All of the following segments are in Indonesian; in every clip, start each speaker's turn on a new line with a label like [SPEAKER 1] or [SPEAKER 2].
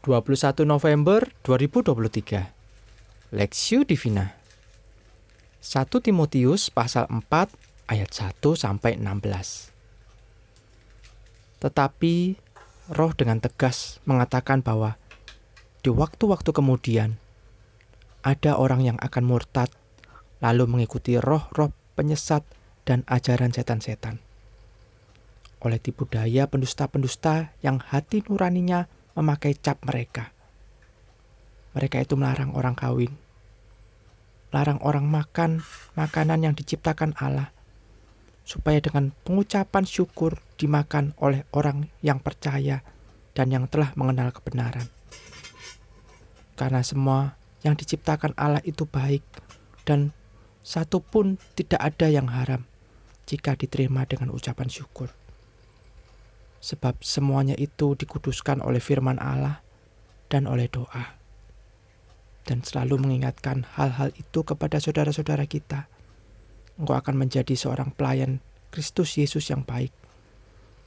[SPEAKER 1] 21 November 2023 Lexio Divina. 1 Timotius pasal 4 ayat 1 sampai 16 Tetapi roh dengan tegas mengatakan bahwa di waktu-waktu kemudian ada orang yang akan murtad lalu mengikuti roh-roh penyesat dan ajaran setan-setan. Oleh tipu daya pendusta-pendusta yang hati nuraninya memakai cap mereka. Mereka itu melarang orang kawin, larang orang makan makanan yang diciptakan Allah, supaya dengan pengucapan syukur dimakan oleh orang yang percaya dan yang telah mengenal kebenaran. Karena semua yang diciptakan Allah itu baik dan satu pun tidak ada yang haram jika diterima dengan ucapan syukur sebab semuanya itu dikuduskan oleh firman Allah dan oleh doa. Dan selalu mengingatkan hal-hal itu kepada saudara-saudara kita. Engkau akan menjadi seorang pelayan Kristus Yesus yang baik,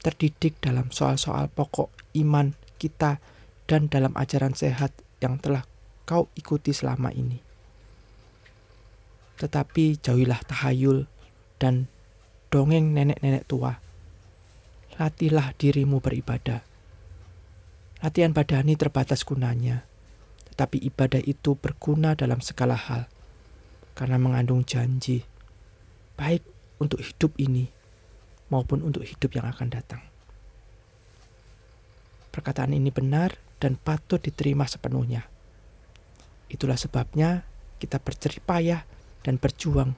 [SPEAKER 1] terdidik dalam soal-soal pokok iman kita dan dalam ajaran sehat yang telah kau ikuti selama ini. Tetapi jauhilah tahayul dan dongeng nenek-nenek tua latihlah dirimu beribadah. Latihan badani terbatas gunanya, tetapi ibadah itu berguna dalam segala hal karena mengandung janji, baik untuk hidup ini maupun untuk hidup yang akan datang. Perkataan ini benar dan patut diterima sepenuhnya. Itulah sebabnya kita berceripayah dan berjuang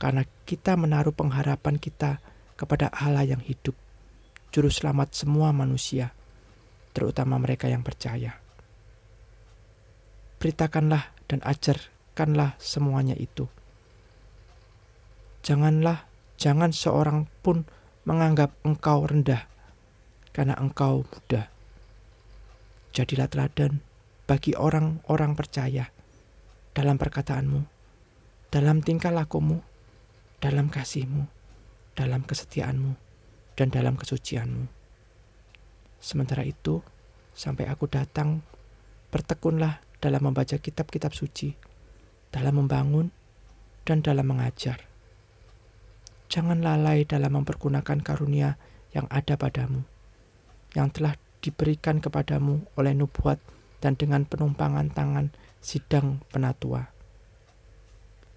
[SPEAKER 1] karena kita menaruh pengharapan kita kepada Allah yang hidup juru selamat semua manusia, terutama mereka yang percaya. Beritakanlah dan ajarkanlah semuanya itu. Janganlah, jangan seorang pun menganggap engkau rendah, karena engkau muda. Jadilah teladan bagi orang-orang percaya dalam perkataanmu, dalam tingkah lakumu, dalam kasihmu, dalam kesetiaanmu dan dalam kesucianmu. Sementara itu, sampai aku datang, bertekunlah dalam membaca kitab-kitab suci, dalam membangun, dan dalam mengajar. Jangan lalai dalam mempergunakan karunia yang ada padamu, yang telah diberikan kepadamu oleh nubuat dan dengan penumpangan tangan sidang penatua.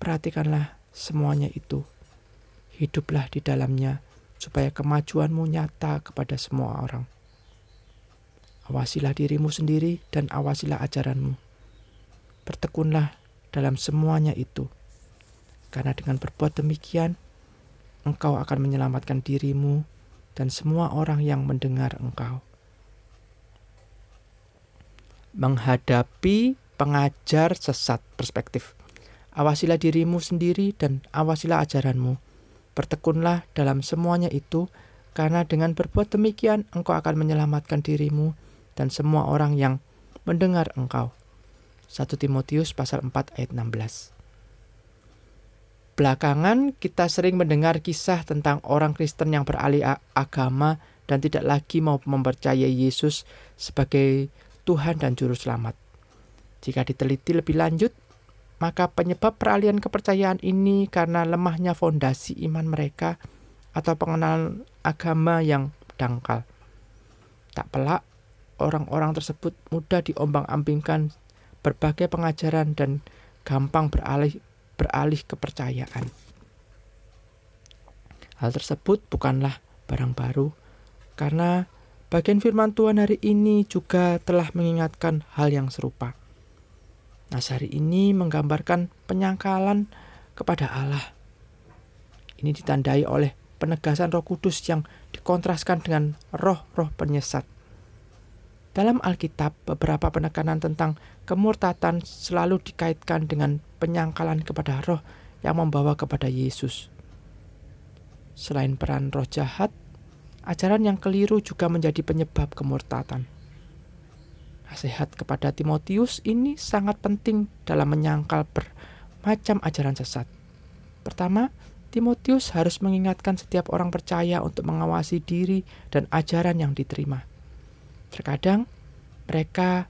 [SPEAKER 1] Perhatikanlah semuanya itu, hiduplah di dalamnya supaya kemajuanmu nyata kepada semua orang. Awasilah dirimu sendiri dan awasilah ajaranmu. Bertekunlah dalam semuanya itu, karena dengan berbuat demikian, engkau akan menyelamatkan dirimu dan semua orang yang mendengar engkau. Menghadapi pengajar sesat perspektif. Awasilah dirimu sendiri dan awasilah ajaranmu Bertekunlah dalam semuanya itu, karena dengan berbuat demikian engkau akan menyelamatkan dirimu dan semua orang yang mendengar engkau. 1 Timotius pasal 4 ayat 16. Belakangan kita sering mendengar kisah tentang orang Kristen yang beralih agama dan tidak lagi mau mempercayai Yesus sebagai Tuhan dan Juru Selamat. Jika diteliti lebih lanjut, maka penyebab peralihan kepercayaan ini karena lemahnya fondasi iman mereka atau pengenalan agama yang dangkal. Tak pelak, orang-orang tersebut mudah diombang-ambingkan berbagai pengajaran dan gampang beralih beralih kepercayaan. Hal tersebut bukanlah barang baru karena bagian firman Tuhan hari ini juga telah mengingatkan hal yang serupa. Nasari ini menggambarkan penyangkalan kepada Allah. Ini ditandai oleh penegasan Roh Kudus yang dikontraskan dengan roh-roh penyesat. Dalam Alkitab, beberapa penekanan tentang kemurtatan selalu dikaitkan dengan penyangkalan kepada roh yang membawa kepada Yesus. Selain peran roh jahat, ajaran yang keliru juga menjadi penyebab kemurtatan. Nasihat kepada Timotius ini sangat penting dalam menyangkal bermacam ajaran sesat. Pertama, Timotius harus mengingatkan setiap orang percaya untuk mengawasi diri dan ajaran yang diterima. Terkadang mereka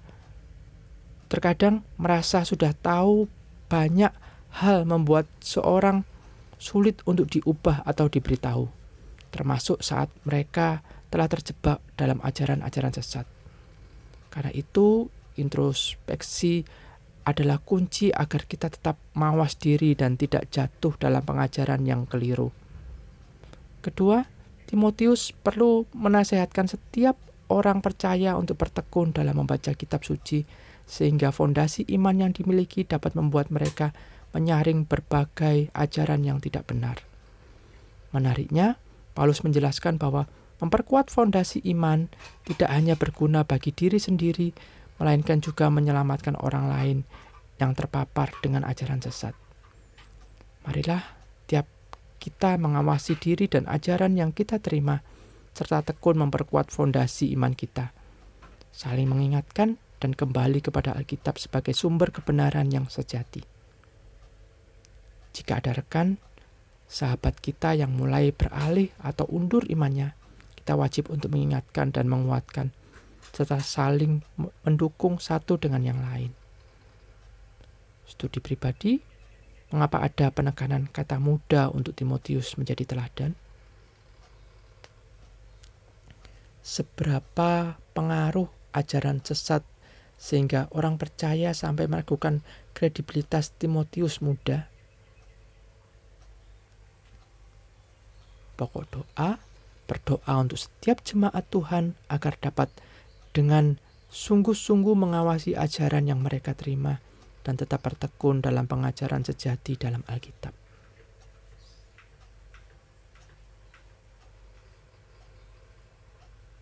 [SPEAKER 1] terkadang merasa sudah tahu banyak hal membuat seorang sulit untuk diubah atau diberitahu, termasuk saat mereka telah terjebak dalam ajaran-ajaran sesat. Karena itu, introspeksi adalah kunci agar kita tetap mawas diri dan tidak jatuh dalam pengajaran yang keliru. Kedua, Timotius perlu menasehatkan setiap orang percaya untuk bertekun dalam membaca kitab suci sehingga fondasi iman yang dimiliki dapat membuat mereka menyaring berbagai ajaran yang tidak benar. Menariknya, Paulus menjelaskan bahwa memperkuat fondasi iman tidak hanya berguna bagi diri sendiri, melainkan juga menyelamatkan orang lain yang terpapar dengan ajaran sesat. Marilah tiap kita mengawasi diri dan ajaran yang kita terima, serta tekun memperkuat fondasi iman kita. Saling mengingatkan dan kembali kepada Alkitab sebagai sumber kebenaran yang sejati. Jika ada rekan, sahabat kita yang mulai beralih atau undur imannya, kita wajib untuk mengingatkan dan menguatkan serta saling mendukung satu dengan yang lain. Studi pribadi, mengapa ada penekanan kata muda untuk Timotius menjadi teladan? Seberapa pengaruh ajaran sesat sehingga orang percaya sampai meragukan kredibilitas Timotius muda? Pokok doa, berdoa untuk setiap jemaat Tuhan agar dapat dengan sungguh-sungguh mengawasi ajaran yang mereka terima dan tetap bertekun dalam pengajaran sejati dalam Alkitab.